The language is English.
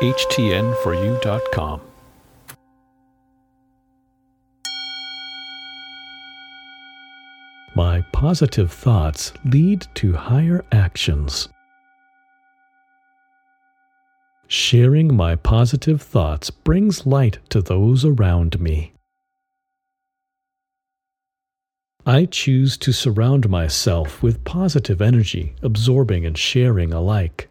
HTN4U.com. My positive thoughts lead to higher actions. Sharing my positive thoughts brings light to those around me. I choose to surround myself with positive energy, absorbing and sharing alike.